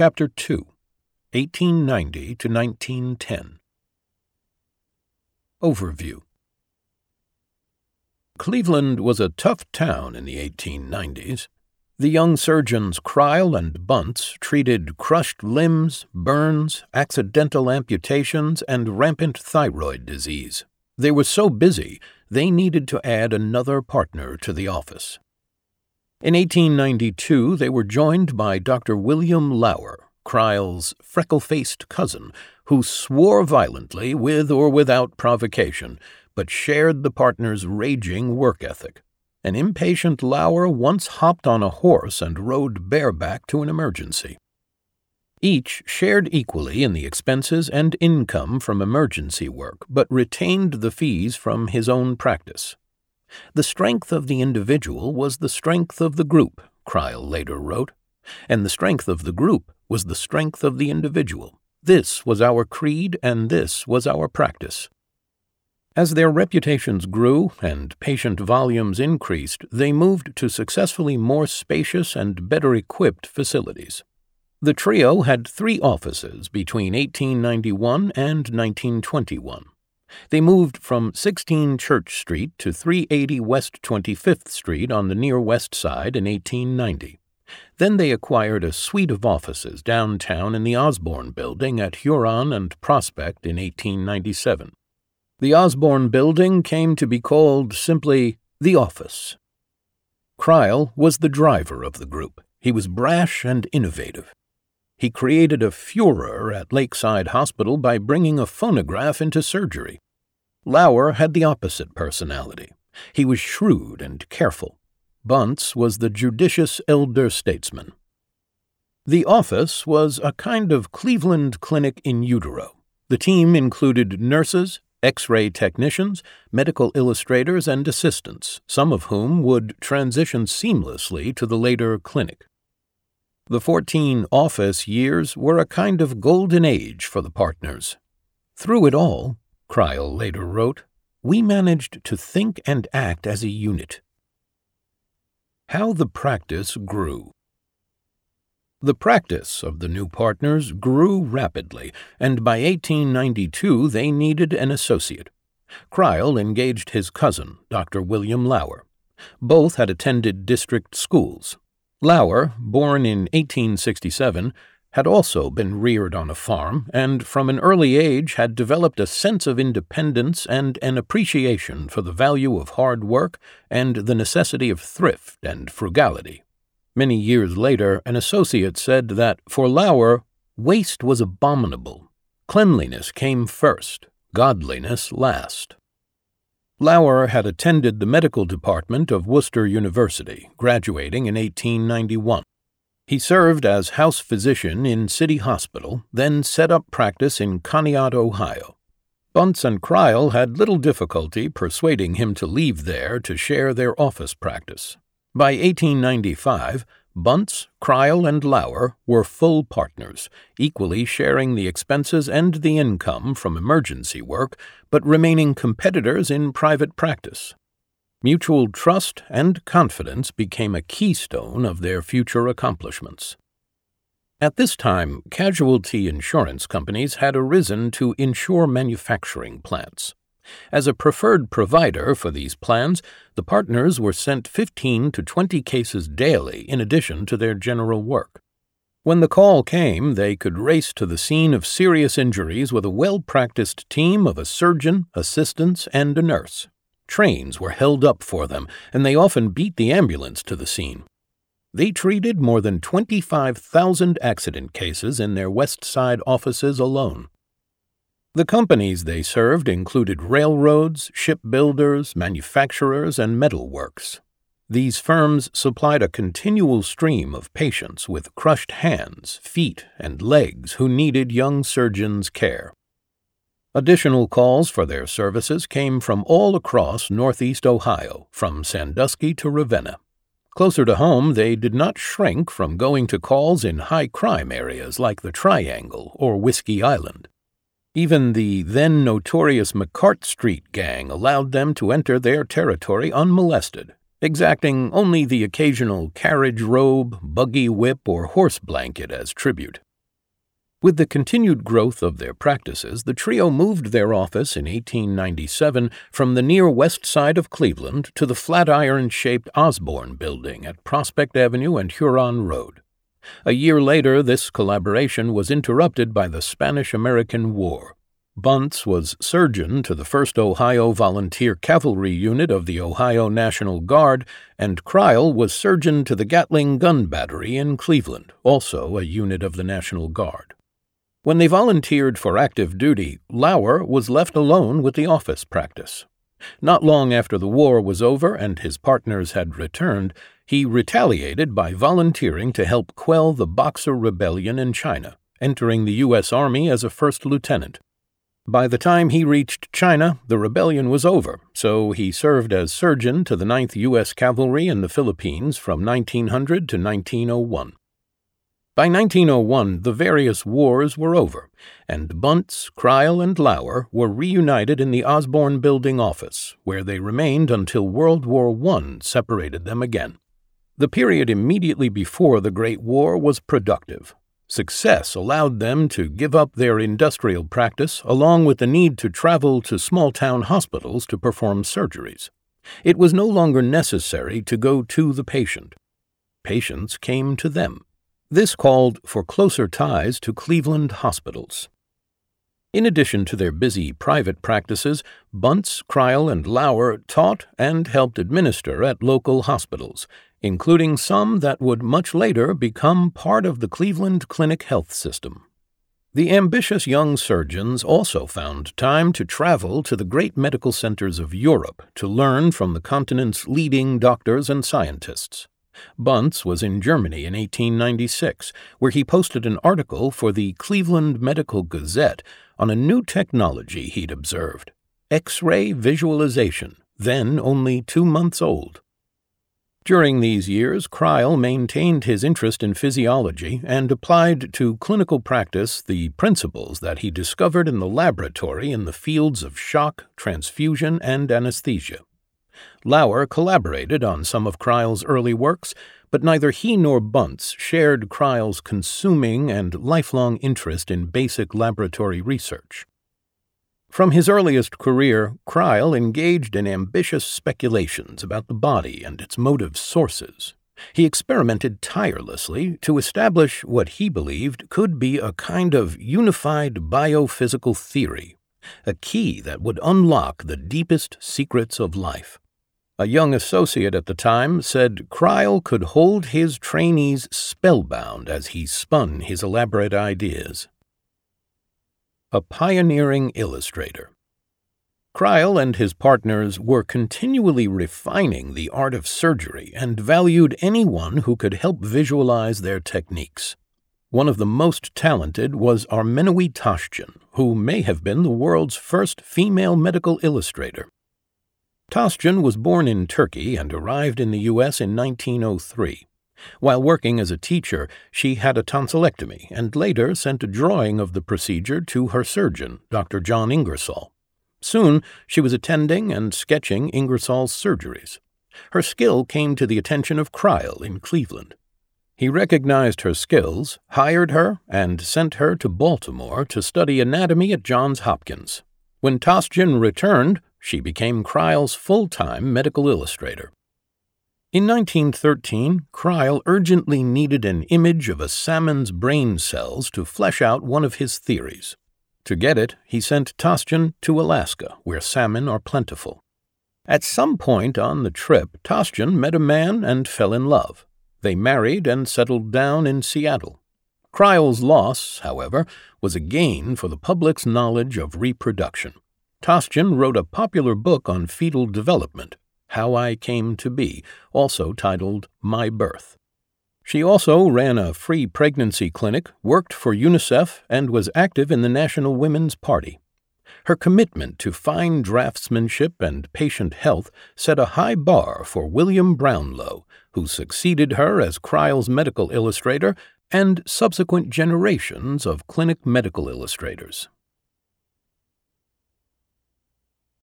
Chapter 2 1890 to 1910 Overview Cleveland was a tough town in the 1890s. The young surgeons Crile and Bunts treated crushed limbs, burns, accidental amputations, and rampant thyroid disease. They were so busy, they needed to add another partner to the office. In 1892, they were joined by Dr. William Lauer, Crile's freckle faced cousin, who swore violently with or without provocation, but shared the partner's raging work ethic. An impatient Lauer once hopped on a horse and rode bareback to an emergency. Each shared equally in the expenses and income from emergency work, but retained the fees from his own practice. The strength of the individual was the strength of the group, Crile later wrote, and the strength of the group was the strength of the individual. This was our creed, and this was our practice. As their reputations grew and patient volumes increased, they moved to successfully more spacious and better equipped facilities. The trio had three offices between 1891 and 1921. They moved from 16 Church Street to 380 West 25th Street on the near west side in 1890. Then they acquired a suite of offices downtown in the Osborne Building at Huron and Prospect in 1897. The Osborne Building came to be called simply the office. Crile was the driver of the group. He was brash and innovative. He created a furor at Lakeside Hospital by bringing a phonograph into surgery. Lauer had the opposite personality. He was shrewd and careful. Bunts was the judicious elder statesman. The office was a kind of Cleveland clinic in utero. The team included nurses, X ray technicians, medical illustrators, and assistants, some of whom would transition seamlessly to the later clinic. The 14 office years were a kind of golden age for the partners. Through it all, Crile later wrote, we managed to think and act as a unit, how the Practice Grew The practice of the new partners grew rapidly, and by 1892 they needed an associate. Crile engaged his cousin, Dr. William Lauer. Both had attended district schools. Lauer, born in 1867, had also been reared on a farm, and from an early age had developed a sense of independence and an appreciation for the value of hard work and the necessity of thrift and frugality. Many years later, an associate said that for Lauer, waste was abominable. Cleanliness came first, godliness last. Lauer had attended the medical department of Wooster University, graduating in 1891. He served as house physician in City Hospital, then set up practice in Conneaut, Ohio. Bunts and Crile had little difficulty persuading him to leave there to share their office practice. By 1895, Bunts, Crile, and Lauer were full partners, equally sharing the expenses and the income from emergency work, but remaining competitors in private practice. Mutual trust and confidence became a keystone of their future accomplishments. At this time, casualty insurance companies had arisen to insure manufacturing plants. As a preferred provider for these plans, the partners were sent 15 to 20 cases daily in addition to their general work. When the call came, they could race to the scene of serious injuries with a well practiced team of a surgeon, assistants, and a nurse. Trains were held up for them, and they often beat the ambulance to the scene. They treated more than 25,000 accident cases in their West Side offices alone. The companies they served included railroads, shipbuilders, manufacturers, and metalworks. These firms supplied a continual stream of patients with crushed hands, feet, and legs who needed young surgeons' care. Additional calls for their services came from all across northeast Ohio, from Sandusky to Ravenna. Closer to home, they did not shrink from going to calls in high crime areas like the Triangle or Whiskey Island. Even the then notorious McCart Street gang allowed them to enter their territory unmolested, exacting only the occasional carriage robe, buggy whip, or horse blanket as tribute. With the continued growth of their practices, the trio moved their office in 1897 from the near west side of Cleveland to the flatiron shaped Osborne Building at Prospect Avenue and Huron Road. A year later, this collaboration was interrupted by the Spanish American War. Bunts was surgeon to the 1st Ohio Volunteer Cavalry Unit of the Ohio National Guard, and Crile was surgeon to the Gatling Gun Battery in Cleveland, also a unit of the National Guard. When they volunteered for active duty, Lauer was left alone with the office practice. Not long after the war was over and his partners had returned, he retaliated by volunteering to help quell the Boxer Rebellion in China, entering the U.S. Army as a first lieutenant. By the time he reached China, the rebellion was over, so he served as surgeon to the 9th U.S. Cavalry in the Philippines from 1900 to 1901. By 1901, the various wars were over, and Bunts, Crile, and Lauer were reunited in the Osborne Building office, where they remained until World War I separated them again. The period immediately before the Great War was productive, Success allowed them to give up their industrial practice along with the need to travel to small town hospitals to perform surgeries. It was no longer necessary to go to the patient. Patients came to them. This called for closer ties to Cleveland hospitals. In addition to their busy private practices, Bunts, Crile, and Lauer taught and helped administer at local hospitals, including some that would much later become part of the Cleveland Clinic health system. The ambitious young surgeons also found time to travel to the great medical centers of Europe to learn from the continent's leading doctors and scientists. Bunts was in Germany in 1896, where he posted an article for the Cleveland Medical Gazette on a new technology he'd observed X ray visualization, then only two months old. During these years, Crile maintained his interest in physiology and applied to clinical practice the principles that he discovered in the laboratory in the fields of shock, transfusion, and anesthesia. Lauer collaborated on some of Crile's early works, but neither he nor Bunts shared Crile's consuming and lifelong interest in basic laboratory research. From his earliest career, Crile engaged in ambitious speculations about the body and its motive sources. He experimented tirelessly to establish what he believed could be a kind of unified biophysical theory, a key that would unlock the deepest secrets of life. A young associate at the time said Crile could hold his trainees spellbound as he spun his elaborate ideas a pioneering illustrator. Crile and his partners were continually refining the art of surgery and valued anyone who could help visualize their techniques. One of the most talented was Armenoui Toshtjian, who may have been the world's first female medical illustrator. Toshtjian was born in Turkey and arrived in the U.S. in 1903. While working as a teacher, she had a tonsillectomy and later sent a drawing of the procedure to her surgeon, Dr. John Ingersoll. Soon, she was attending and sketching Ingersoll's surgeries. Her skill came to the attention of Crile in Cleveland. He recognized her skills, hired her, and sent her to Baltimore to study anatomy at Johns Hopkins. When Toshtjian returned, she became Crile's full time medical illustrator. In 1913, Crile urgently needed an image of a salmon's brain cells to flesh out one of his theories. To get it, he sent Toshtjian to Alaska, where salmon are plentiful. At some point on the trip, Toshtjian met a man and fell in love. They married and settled down in Seattle. Crile's loss, however, was a gain for the public's knowledge of reproduction. Toshtjian wrote a popular book on fetal development, how I Came to Be, also titled My Birth. She also ran a free pregnancy clinic, worked for UNICEF, and was active in the National Women's Party. Her commitment to fine draftsmanship and patient health set a high bar for William Brownlow, who succeeded her as Crile's medical illustrator and subsequent generations of clinic medical illustrators.